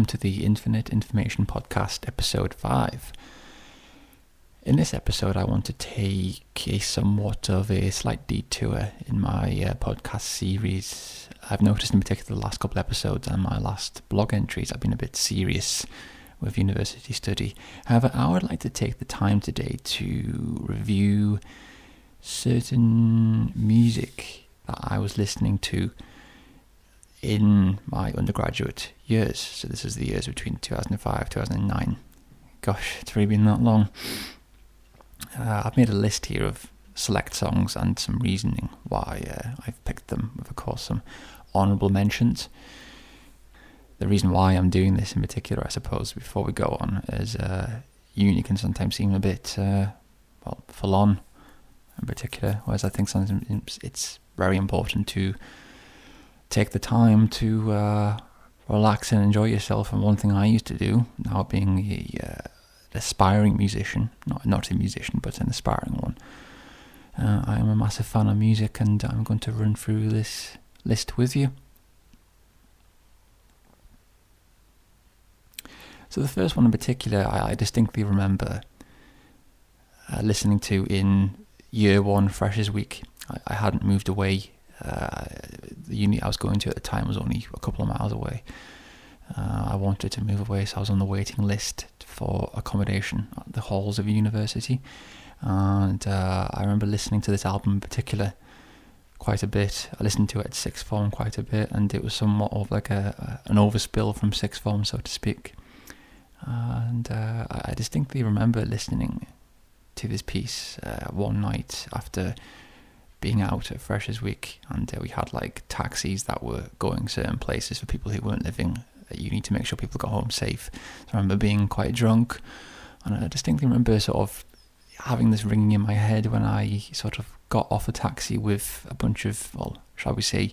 welcome to the Infinite Information Podcast, episode 5. In this episode, I want to take a somewhat of a slight detour in my uh, podcast series. I've noticed, in particular, the last couple of episodes and my last blog entries, I've been a bit serious with university study. However, I would like to take the time today to review certain music that I was listening to in my undergraduate years. So this is the years between 2005 2009. Gosh, it's really been that long. Uh, I've made a list here of select songs and some reasoning why uh, I've picked them, with of course some honourable mentions. The reason why I'm doing this in particular, I suppose, before we go on, is uh, uni can sometimes seem a bit, uh, well, full on in particular, whereas I think sometimes it's very important to take the time to uh, relax and enjoy yourself. And one thing I used to do, now being a uh, aspiring musician, not not a musician, but an aspiring one, uh, I am a massive fan of music, and I'm going to run through this list with you. So the first one in particular, I, I distinctly remember uh, listening to in year one freshers week. I, I hadn't moved away uh, the uni I was going to at the time was only a couple of miles away. Uh, I wanted to move away, so I was on the waiting list for accommodation at the halls of university. And uh, I remember listening to this album in particular quite a bit. I listened to it at sixth form quite a bit, and it was somewhat of like a an overspill from sixth form, so to speak. And uh, I distinctly remember listening to this piece uh, one night after being out at Freshers Week, and uh, we had like taxis that were going certain places for people who weren't living You need to make sure people got home safe. So I remember being quite drunk, and I distinctly remember sort of having this ringing in my head when I sort of got off a taxi with a bunch of, well, shall we say,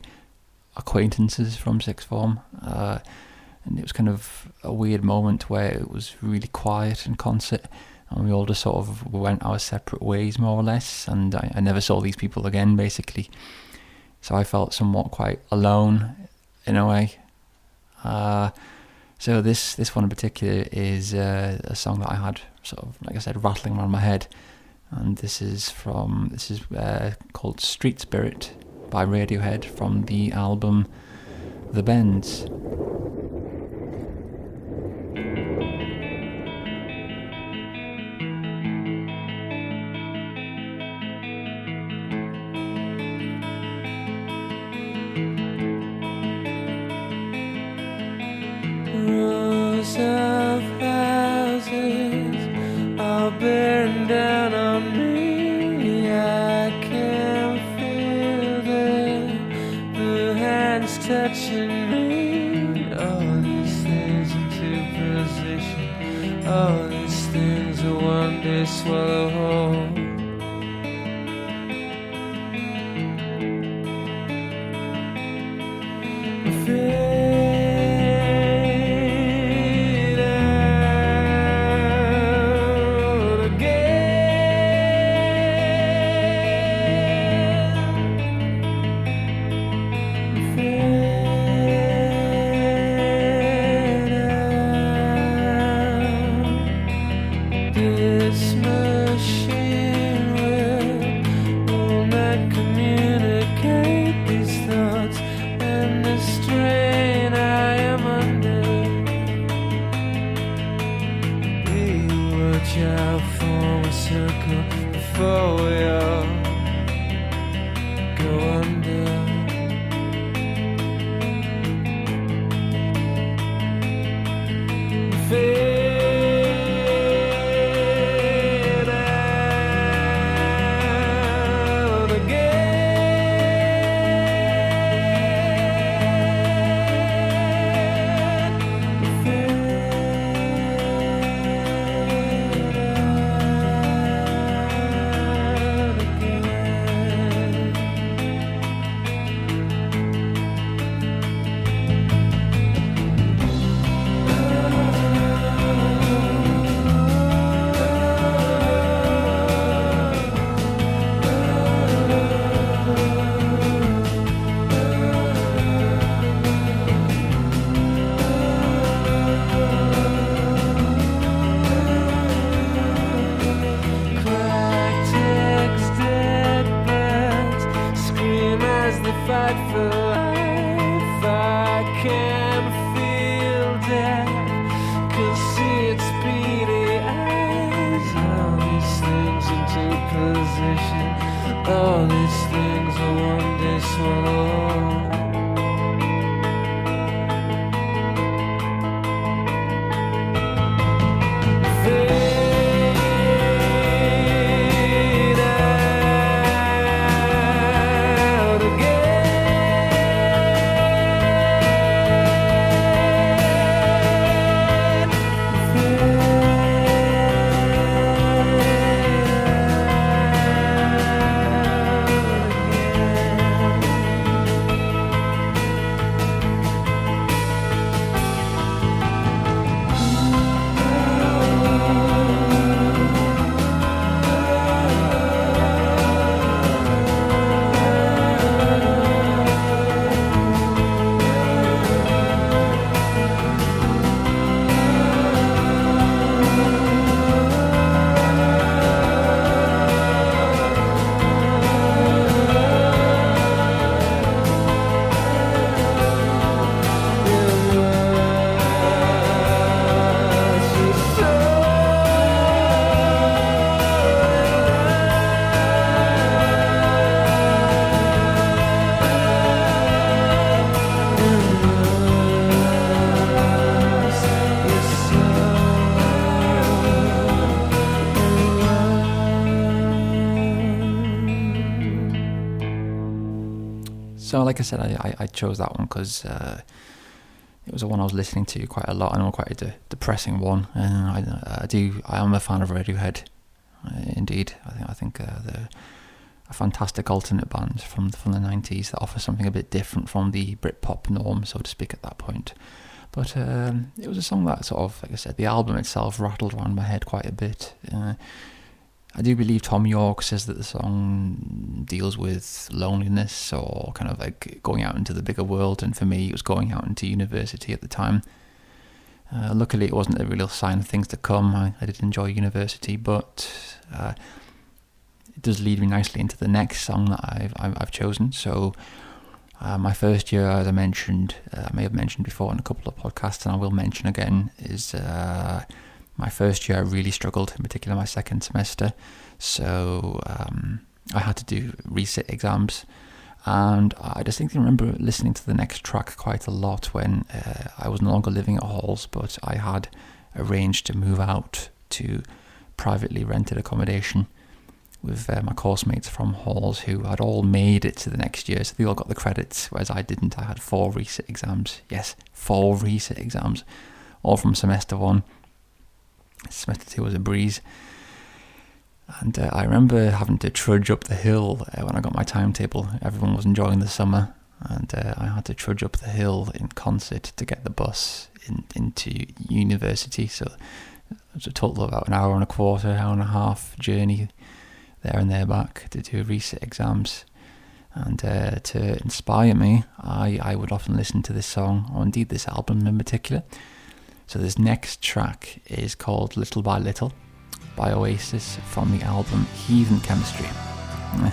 acquaintances from sixth form. Uh, and it was kind of a weird moment where it was really quiet and concert and we all just sort of went our separate ways more or less. And I, I never saw these people again basically. So I felt somewhat quite alone in a way. Uh, so this this one in particular is uh, a song that I had sort of like I said rattling around my head. And this is from this is uh, called Street Spirit by Radiohead from the album The Bends swallow whole. Like I said, I, I, I chose that one because uh, it was the one I was listening to quite a lot. Know quite a de- depressing one, and I, I do. I am a fan of Radiohead. Uh, indeed, I think I think uh, a fantastic alternate band from from the nineties that offer something a bit different from the Britpop norm, so to speak, at that point. But um, it was a song that sort of, like I said, the album itself rattled around my head quite a bit. Uh, I do believe Thom Yorke says that the song deals with loneliness or kind of like going out into the bigger world, and for me, it was going out into university at the time. Uh, luckily, it wasn't a real sign of things to come. I, I did enjoy university, but uh, it does lead me nicely into the next song that I've I've, I've chosen. So, uh, my first year, as I mentioned, uh, I may have mentioned before in a couple of podcasts, and I will mention again, is uh, my first year. I really struggled, in particular my second semester. So um, I had to do resit exams, and I distinctly remember listening to the next track quite a lot when uh, I was no longer living at halls, but I had arranged to move out to privately rented accommodation with uh, my course mates from halls who had all made it to the next year, so they all got the credits, whereas I didn't. I had four resit exams. Yes, four resit exams, all from semester one. Semester two was a breeze. And uh, I remember having to trudge up the hill uh, when I got my timetable. Everyone was enjoying the summer, and uh, I had to trudge up the hill in concert to get the bus in, into university. So it was a total of about an hour and a quarter, hour and a half journey there and there back to do resit exams. And uh, to inspire me, I, I would often listen to this song, or indeed this album in particular. So this next track is called Little by Little by Oasis from the album Heathen Chemistry.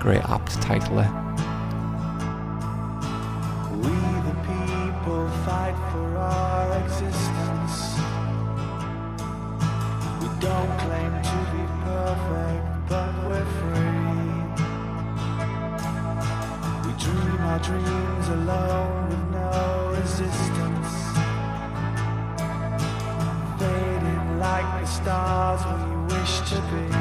Great apt title there. We the people fight for our existence. We don't claim to be perfect, but we're free. We dream our dreams alone be.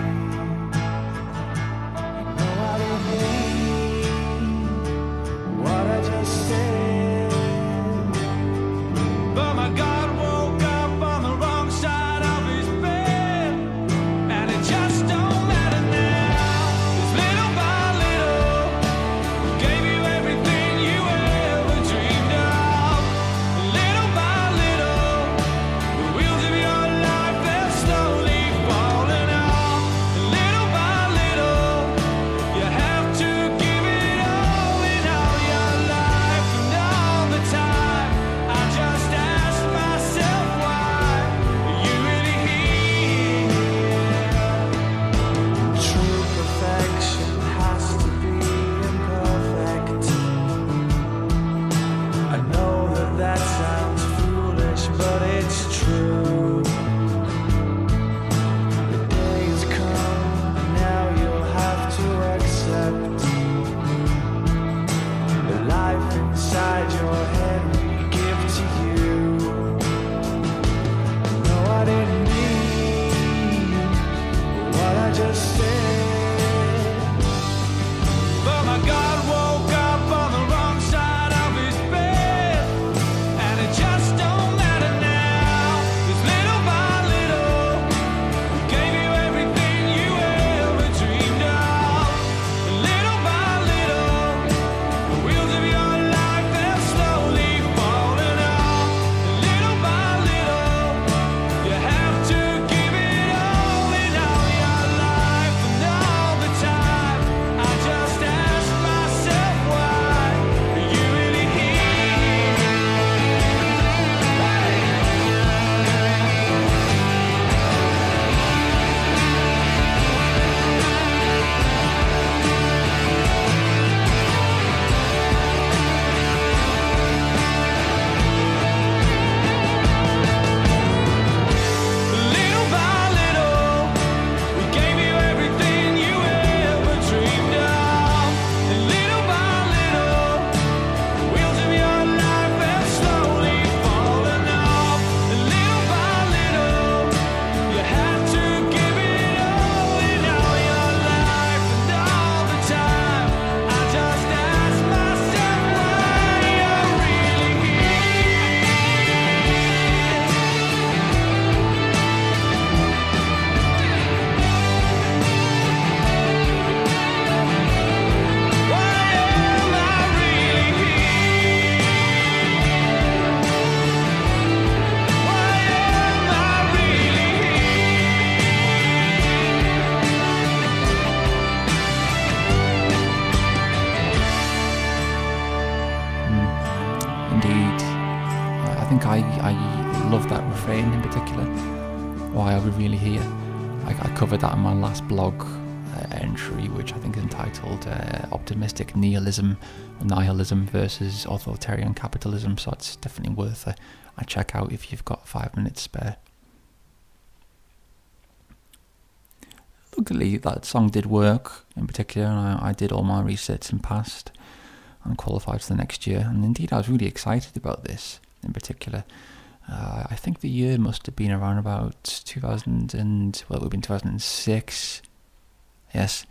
Optimistic Nihilism Nihilism versus Authoritarian Capitalism. So it's definitely worth a, a check out if you've got five minutes spare. Luckily, that song did work in particular, and I, I did all my research and passed and qualified for the next year. And indeed, I was really excited about this in particular. Uh, I think the year must have been around about 2000 and well, it would have been 2006. Yes,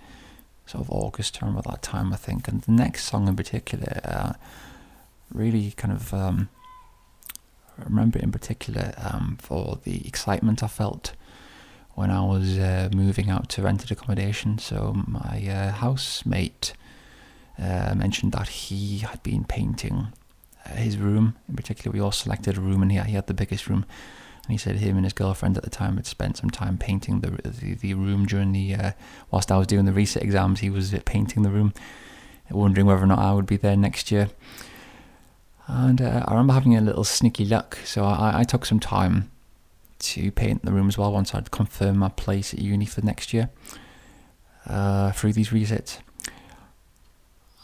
sort of August around about that time, I think. And the next song in particular, uh, really kind of um, I remember in particular um, for the excitement I felt when I was uh, moving out to rented accommodation. So my uh, housemate uh, mentioned that he had been painting uh, his room. In particular, we all selected a room, and he, he had the biggest room. And he said him and his girlfriend at the time had spent some time painting the the, the room during the uh, whilst I was doing the resit exams. He was painting the room, wondering whether or not I would be there next year. And uh, I remember having a little sneaky luck, so I, I took some time to paint the room as well once I'd confirmed my place at uni for next year uh, through these resits.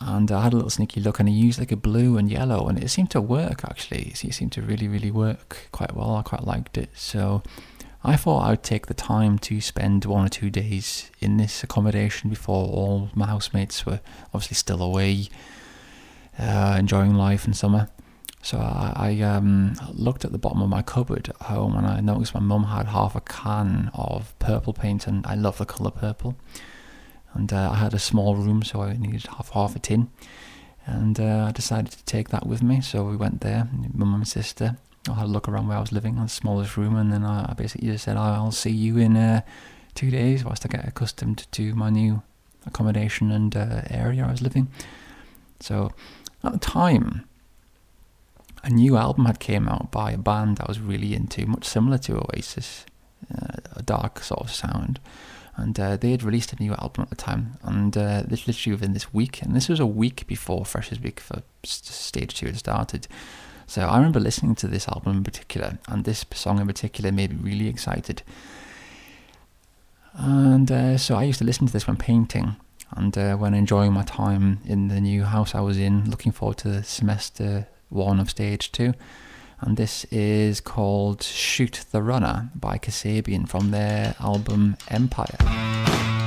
And I had a little sneaky look, and I used like a blue and yellow, and it seemed to work actually. It seemed to really, really work quite well. I quite liked it. So I thought I'd take the time to spend one or two days in this accommodation before all my housemates were obviously still away, uh, enjoying life in summer. So I, I um, looked at the bottom of my cupboard at home and I noticed my mum had half a can of purple paint, and I love the colour purple. And uh, I had a small room, so I needed half half a tin. And uh, I decided to take that with me. So we went there, mum and sister. I had a look around where I was living, in the smallest room, and then I, I basically just said, "I'll see you in uh, two days," whilst I get accustomed to my new accommodation and uh, area I was living. So at the time, a new album had came out by a band I was really into, much similar to Oasis, uh, a dark sort of sound. And uh, they had released a new album at the time, and uh, this literally within this week, and this was a week before Freshers Week for stage two had started. So I remember listening to this album in particular, and this song in particular made me really excited. And uh, so I used to listen to this when painting, and uh, when enjoying my time in the new house I was in, looking forward to semester one of stage two. And this is called Shoot the Runner by Kasabian from their album Empire.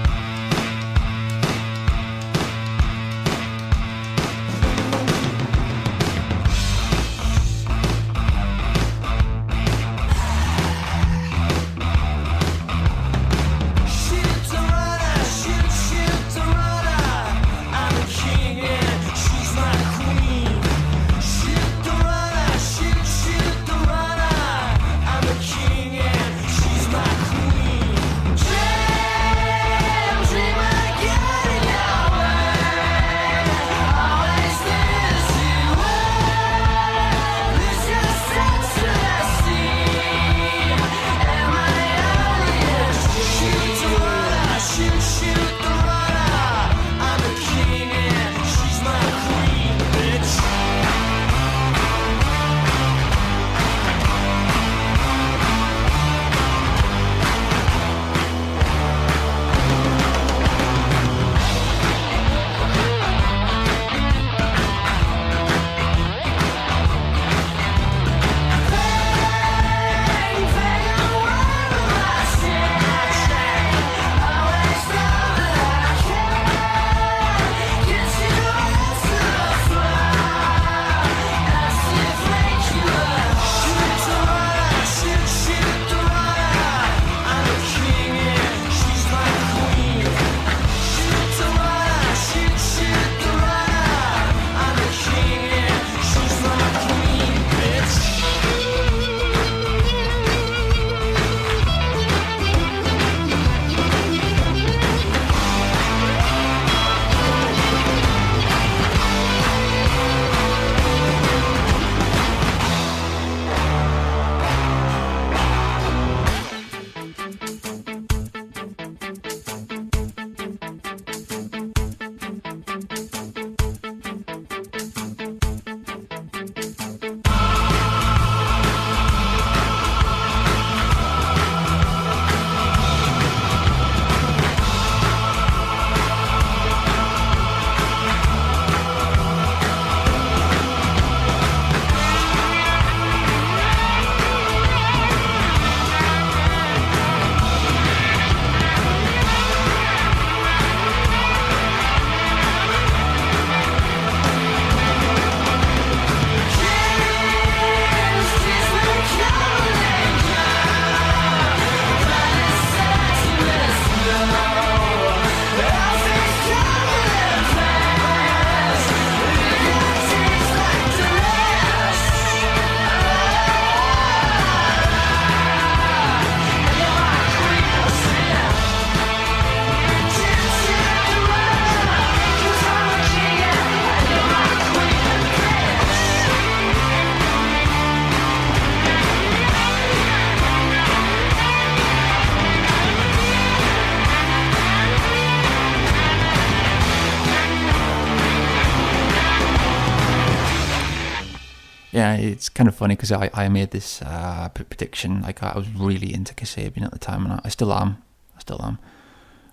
It's kind of funny because I, I made this uh, prediction. Like I was really into Kasabian at the time, and I, I still am. I still am.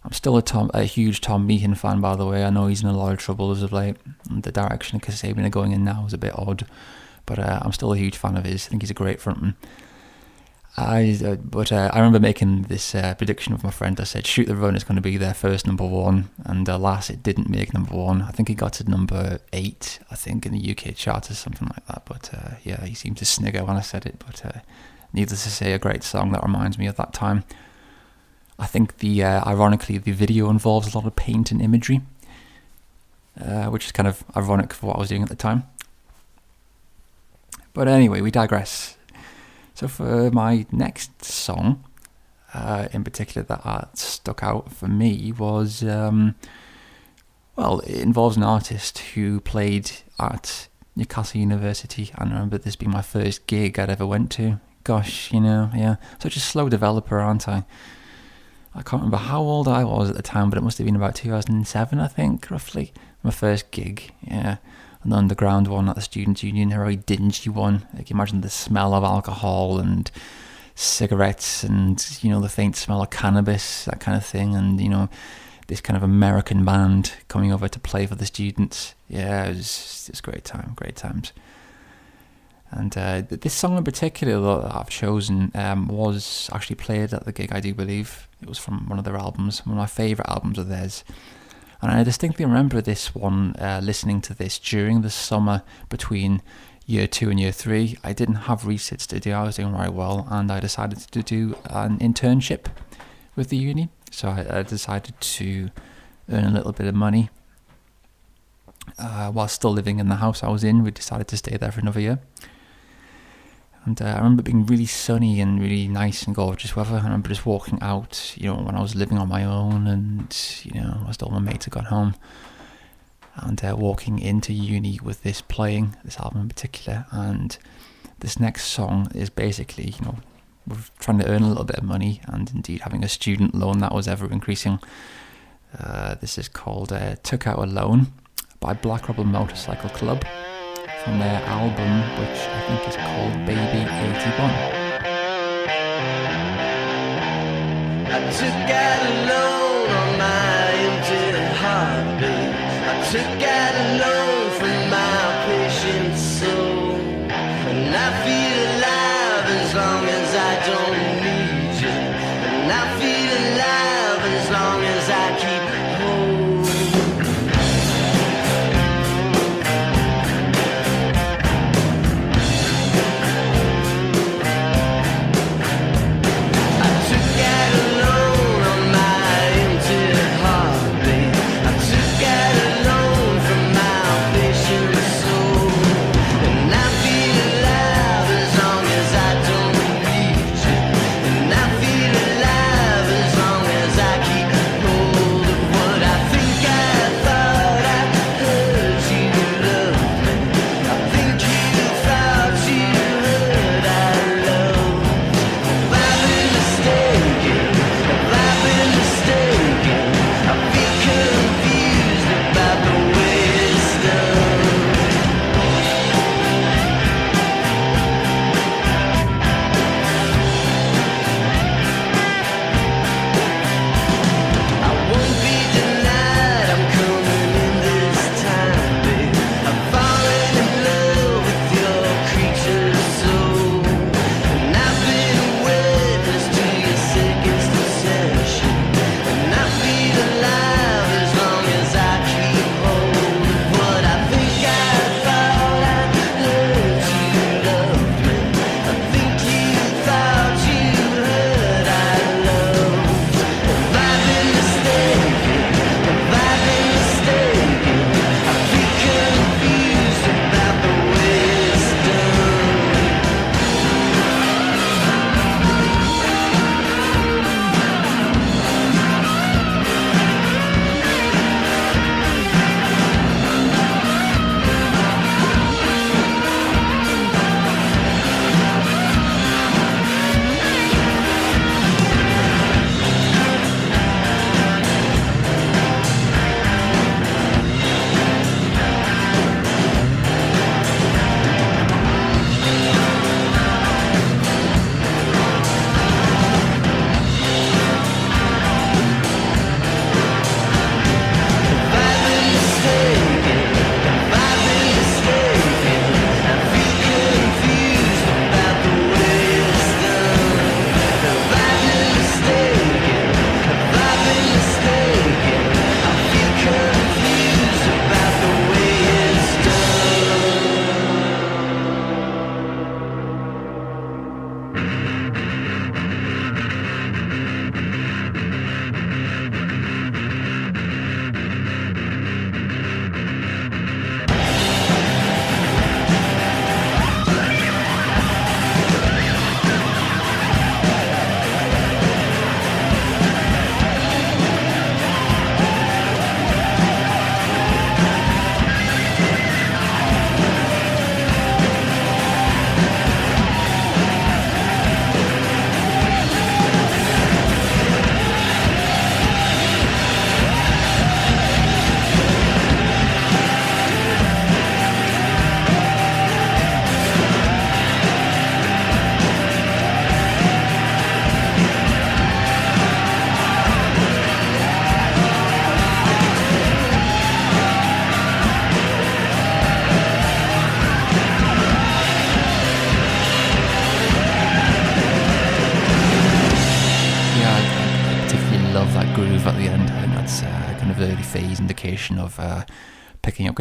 I'm still a Tom, a huge Tom Meighan fan, by the way. I know he's in a lot of trouble as of late. The direction of Kasabian are going in now is a bit odd, but uh, I'm still a huge fan of his. I think he's a great frontman. I, uh, but uh, I remember making this uh, prediction with my friend. I said, "Shoot the Run is going to be their first number one," and alas, it didn't make number one. I think it got to number eight, I think, in the UK chart or something like that. But uh, yeah, he seemed to snigger when I said it. But uh, needless to say, a great song that reminds me of that time. I think the uh, ironically the video involves a lot of paint and imagery, uh, which is kind of ironic for what I was doing at the time. But anyway, we digress. So for my next song, uh, in particular that uh, stuck out for me was, um, well, it involves an artist who played at Newcastle University, I remember this being my first gig I'd ever went to. Gosh, you know, yeah, such a slow developer, aren't I? I can't remember how old I was at the time, but it must have been about 2007, I think, roughly. My first gig, yeah an underground one at the Students' Union, a very dingy one. Like imagine the smell of alcohol and cigarettes and you know the faint smell of cannabis, that kind of thing, and you know this kind of American band coming over to play for the students. Yeah, it was was great time, great times. And uh, this song in particular that I've chosen um, was actually played at the gig, I do believe. It was from one of their albums, one of my favourite albums of theirs. And I distinctly remember this one, uh, listening to this during the summer between year two and year three. I didn't have resits to do, I was doing very well, and I decided to do an internship with the uni. So I, I decided to earn a little bit of money. Uh, while still living in the house I was in, we decided to stay there for another year. And uh, I remember being really sunny and really nice and gorgeous weather. I remember just walking out, you know, when I was living on my own and, you know, as all my mates had gone home. And uh, walking into uni with this playing, this album in particular. And this next song is basically, you know, we're trying to earn a little bit of money and indeed having a student loan that was ever increasing. Uh, this is called uh, Took Out a Loan by Black Rebel Motorcycle Club from their album, which I think is called Baby 81. I took out a loan on my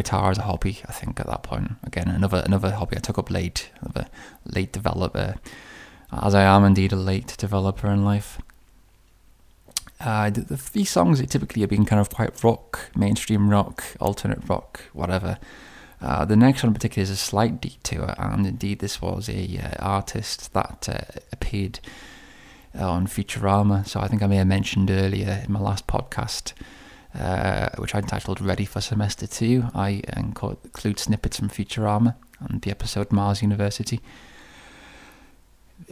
guitar as a hobby. I think at that point, again, another another hobby I took up late, another late developer, as I am indeed a late developer in life. Uh, the, the three songs typically have been kind of quite rock, mainstream rock, alternate rock, whatever. Uh, the next one in particular is a slight detour, and indeed this was a uh, artist that uh, appeared on Futurama. So I think I may have mentioned earlier in my last podcast, uh, which I entitled "Ready for Semester 2. I include snippets from Futurama and the episode Mars University.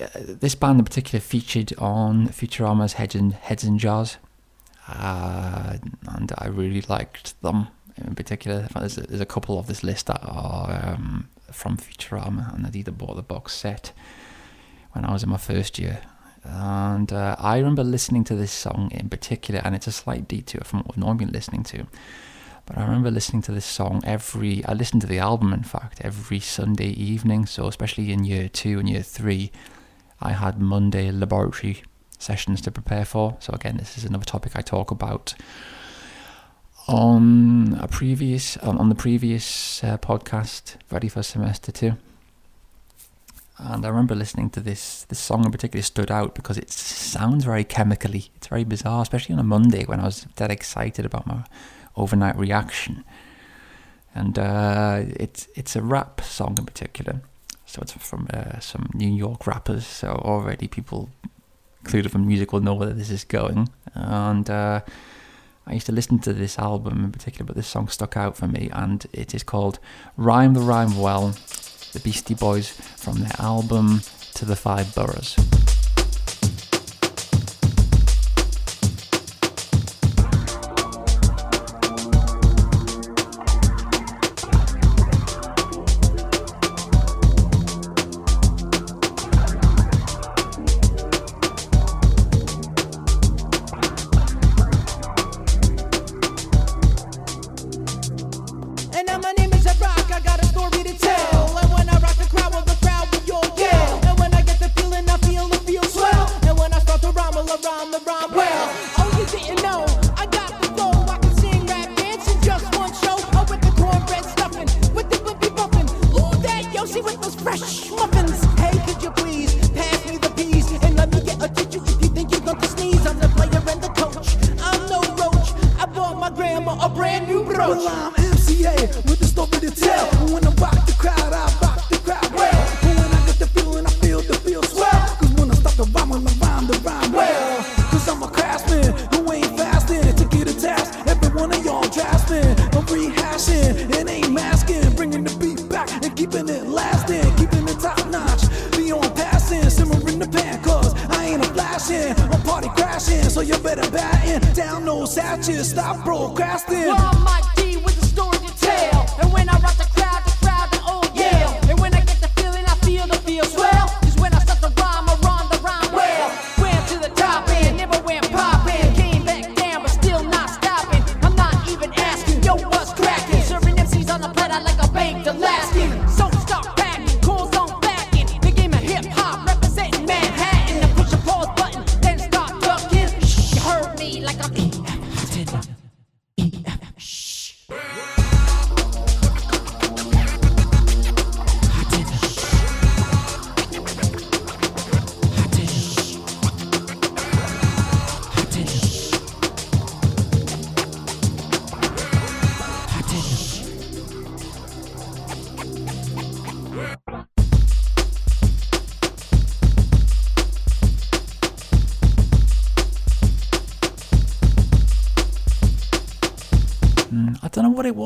Uh, this band in particular featured on Futurama's Heads and Heads and Jars, uh, and I really liked them in particular. There's a, there's a couple of this list that are um, from Futurama, and I'd either bought the box set when I was in my first year. And uh, I remember listening to this song in particular, and it's a slight detour from what I've normally been listening to. But I remember listening to this song every. I listened to the album, in fact, every Sunday evening. So especially in year two and year three, I had Monday laboratory sessions to prepare for. So again, this is another topic I talk about on a previous on, the previous uh, podcast, ready for semester two. And I remember listening to this this song in particular stood out because it sounds very chemically. It's very bizarre, especially on a Monday when I was that excited about my overnight reaction. And uh, it's it's a rap song in particular, so it's from uh, some New York rappers. So already people, included from music, will know where this is going. And uh, I used to listen to this album in particular, but this song stuck out for me, and it is called "Rhyme the Rhyme Well." The Beastie Boys from their album To the Five Boroughs.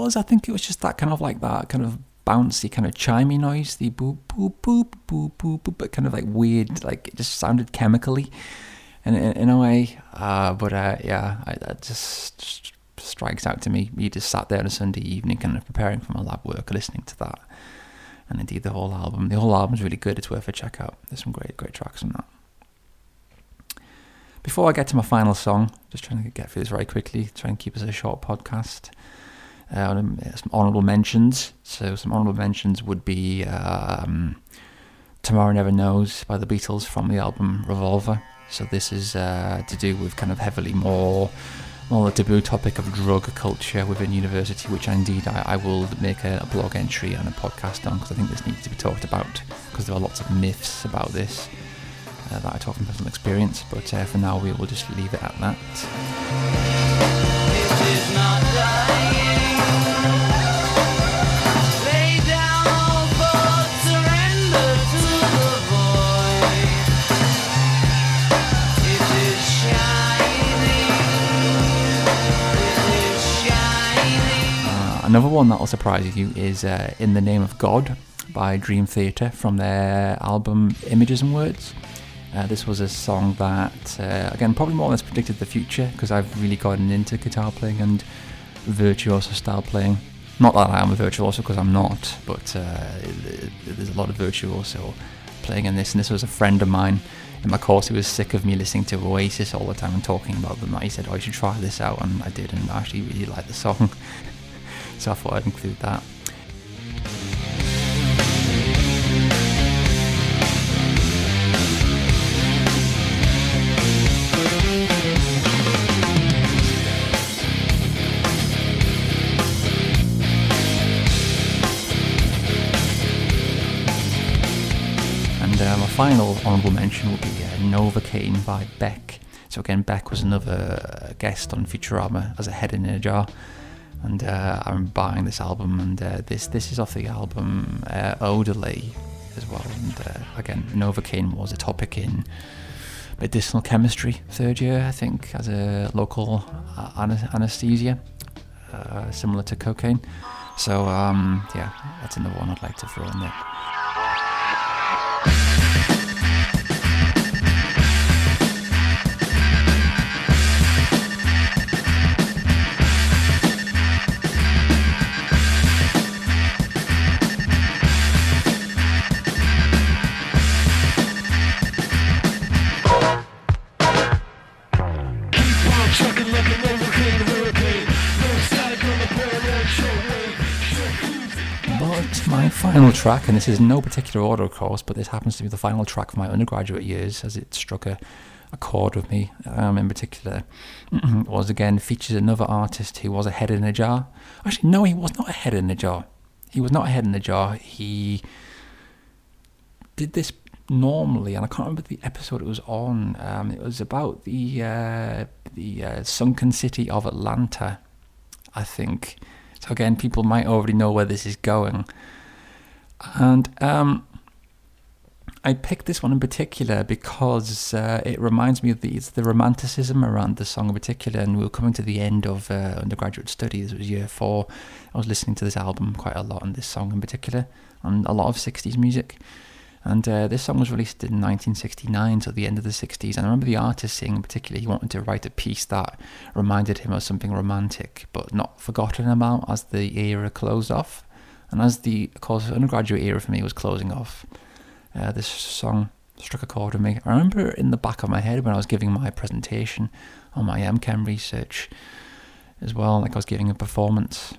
Was. I think it was just that kind of like that kind of bouncy, kind of chimey noise, the boop boop boop boop boop boop, but kind of like weird, like it just sounded chemically, in in, in a way. Uh, but uh, yeah, I, that just st- strikes out to me. You just sat there on a Sunday evening, kind of preparing for my lab work, listening to that, and indeed the whole album. The whole album's really good. It's worth a check out. There's some great great tracks on that. Before I get to my final song, just trying to get through this very quickly, try and keep this a short podcast. Uh, um, some honourable mentions. So some honourable mentions would be um, "Tomorrow Never Knows" by the Beatles from the album Revolver. So this is uh, to do with kind of heavily more more the taboo topic of drug culture within university, which indeed I, I will make a, a blog entry and a podcast on because I think this needs to be talked about because there are lots of myths about this uh, that I talk from personal experience. But uh, for now, we will just leave it at that. Another one that will surprise you is uh, In the Name of God by Dream Theater from their album Images and Words. Uh, this was a song that, uh, again, probably more or less predicted the future because I've really gotten into guitar playing and virtuoso style playing. Not that I am a virtuoso because I'm not, but uh, there's a lot of virtuoso playing in this. And this was a friend of mine in my course who was sick of me listening to Oasis all the time and talking about them. He said, "Oh, you should try this out," and I did, and I actually really liked the song. so I thought I'd include that. And my final honourable mention will be uh, Novacane by Beck. So again, Beck was another uh, guest on Futurama as a head in a jar. And uh, I'm buying this album, and uh, this this is off the album uh, Odelay as well. And uh, again, Novocaine was a topic in medicinal chemistry third year, I think, as a local uh, anesthesia, uh, similar to cocaine. So um, yeah, that's another one I'd like to throw in there. Final track, and this is no particular order, of course, but this happens to be the final track of my undergraduate years as it struck a, a chord with me um, in particular, was again features another artist who was a head in a jar. Actually, no, he was not a head in a jar. He was not a head in a jar. He did this normally, and I can't remember the episode it was on. Um, it was about the uh, the uh, sunken city of Atlanta, I think. So again, people might already know where this is going, and um, I picked this one in particular because uh, it reminds me of the the romanticism around the song in particular. And we were coming to the end of uh, undergraduate studies. It was year four. I was listening to this album quite a lot, and this song in particular, and a lot of '60s music. And uh, this song was released in 1969, so the end of the 60s. And I remember the artist saying, in particular, he wanted to write a piece that reminded him of something romantic, but not forgotten about as the era closed off. And as the, course of undergraduate era for me was closing off, uh, this song struck a chord with me. I remember in the back of my head when I was giving my presentation on my MChem research as well, like I was giving a performance.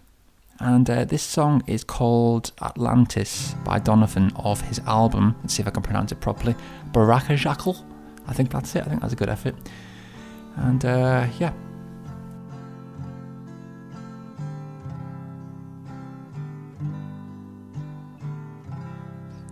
And uh, this song is called Atlantis by Donovan of his album, let's see if I can pronounce it properly, Baraka Jackal. I think that's it. I think that's a good effort. And uh, yeah.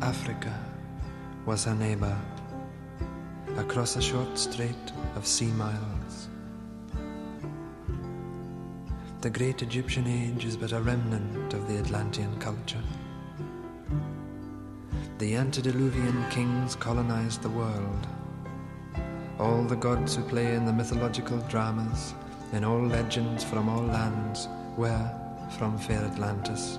Africa was her neighbor, across a short strait of sea miles. The great Egyptian age is but a remnant of the Atlantean culture. The antediluvian kings colonized the world. All the gods who play in the mythological dramas, in all legends from all lands, were from fair Atlantis.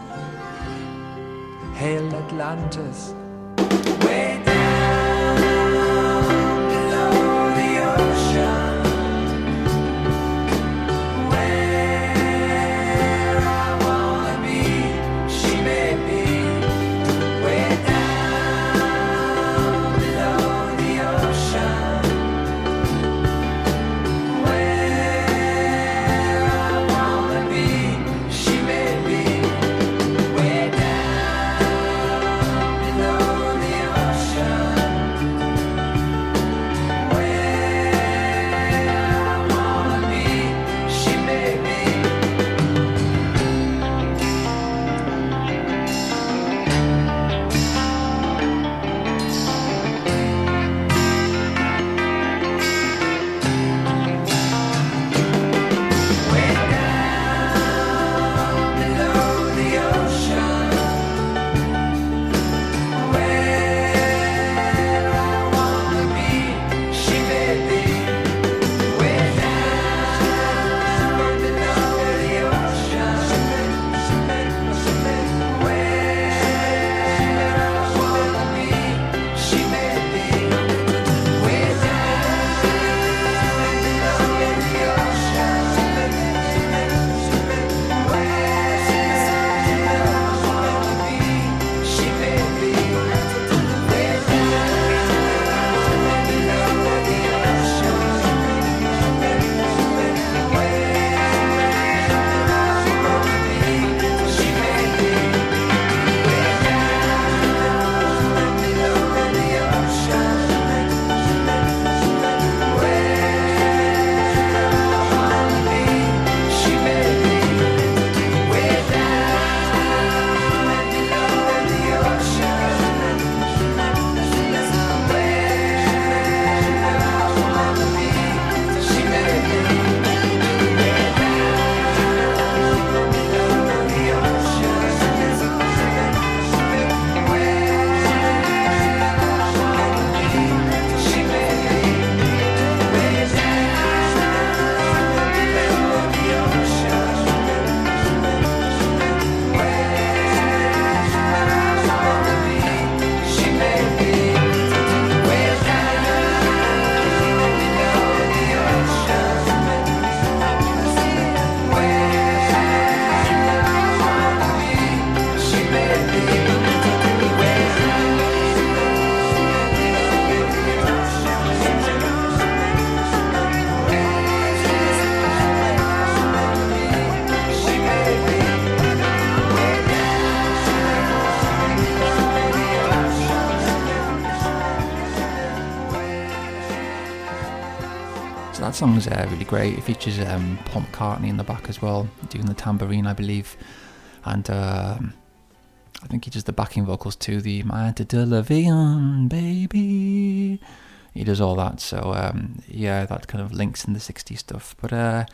Hail Atlantis! Way song's uh, really great. It features um, Paul McCartney in the back as well, doing the tambourine, I believe, and um, I think he does the backing vocals too. The My Antediluvian baby, he does all that. So um, yeah, that kind of links in the '60s stuff. But uh,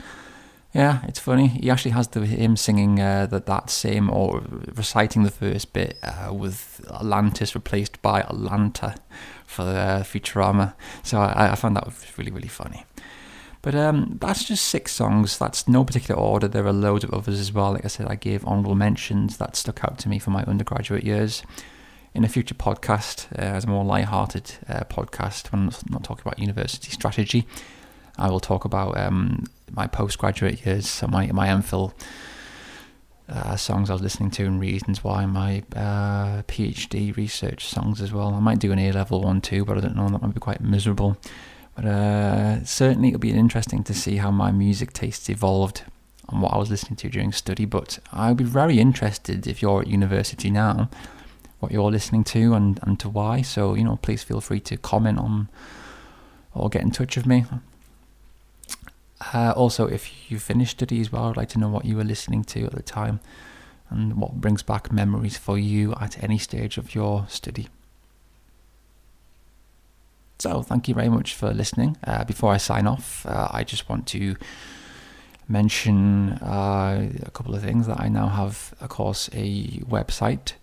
yeah, it's funny. He actually has the him singing uh, that that same or reciting the first bit uh, with Atlantis replaced by Atlanta for uh, Futurama. So I, I found that really really funny. But um, that's just six songs. That's no particular order. There are loads of others as well. Like I said, I gave honourable mentions that stuck out to me from my undergraduate years. In a future podcast, uh, as a more light-hearted uh, podcast, when I'm not talking about university strategy, I will talk about um, my postgraduate years, so my my MPhil uh, songs I was listening to and reasons why, my uh, PhD research songs as well. I might do an A level one too, but I don't know. That might be quite miserable. But uh, certainly it'll be interesting to see how my music tastes evolved and what I was listening to during study. But I would be very interested if you're at university now, what you're listening to and, and to why. So, you know, please feel free to comment on or get in touch with me. Uh, also, if you finished study as well, I'd like to know what you were listening to at the time and what brings back memories for you at any stage of your study. So, thank you very much for listening. Uh, before I sign off, uh, I just want to mention uh, a couple of things that I now have, of course, a website.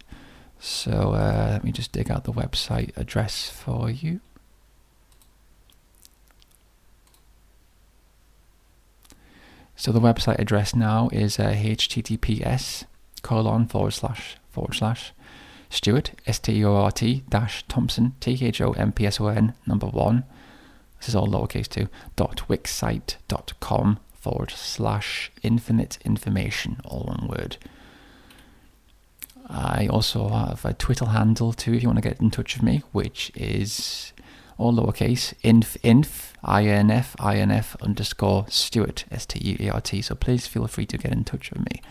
So, uh, let me just dig out the website address for you. So the website address now is uh, https colon forward slash forward slash Stuart S T U R T dash Thompson T H O M P S O N number one. This is all lowercase too. Dot wixsite dot com forward slash infinite information all one word. I also have a Twitter handle too if you want to get in touch with me, which is all lowercase inf inf inf inf underscore Stuart S T U A R T. So please feel free to get in touch with me.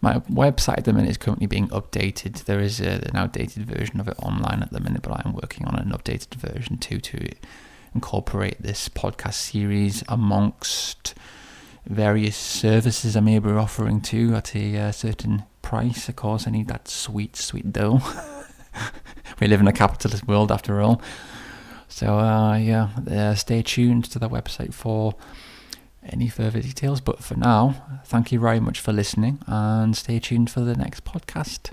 My website at the minute is currently being updated. There is a, an outdated version of it online at the minute, but I am working on an updated version too to incorporate this podcast series amongst various services I may be offering to at a uh, certain price. Of course, I need that sweet, sweet dough. we live in a capitalist world after all. So, uh, yeah, uh, stay tuned to the website for any further details. But for now, thank you very much for listening and stay tuned for the next podcast.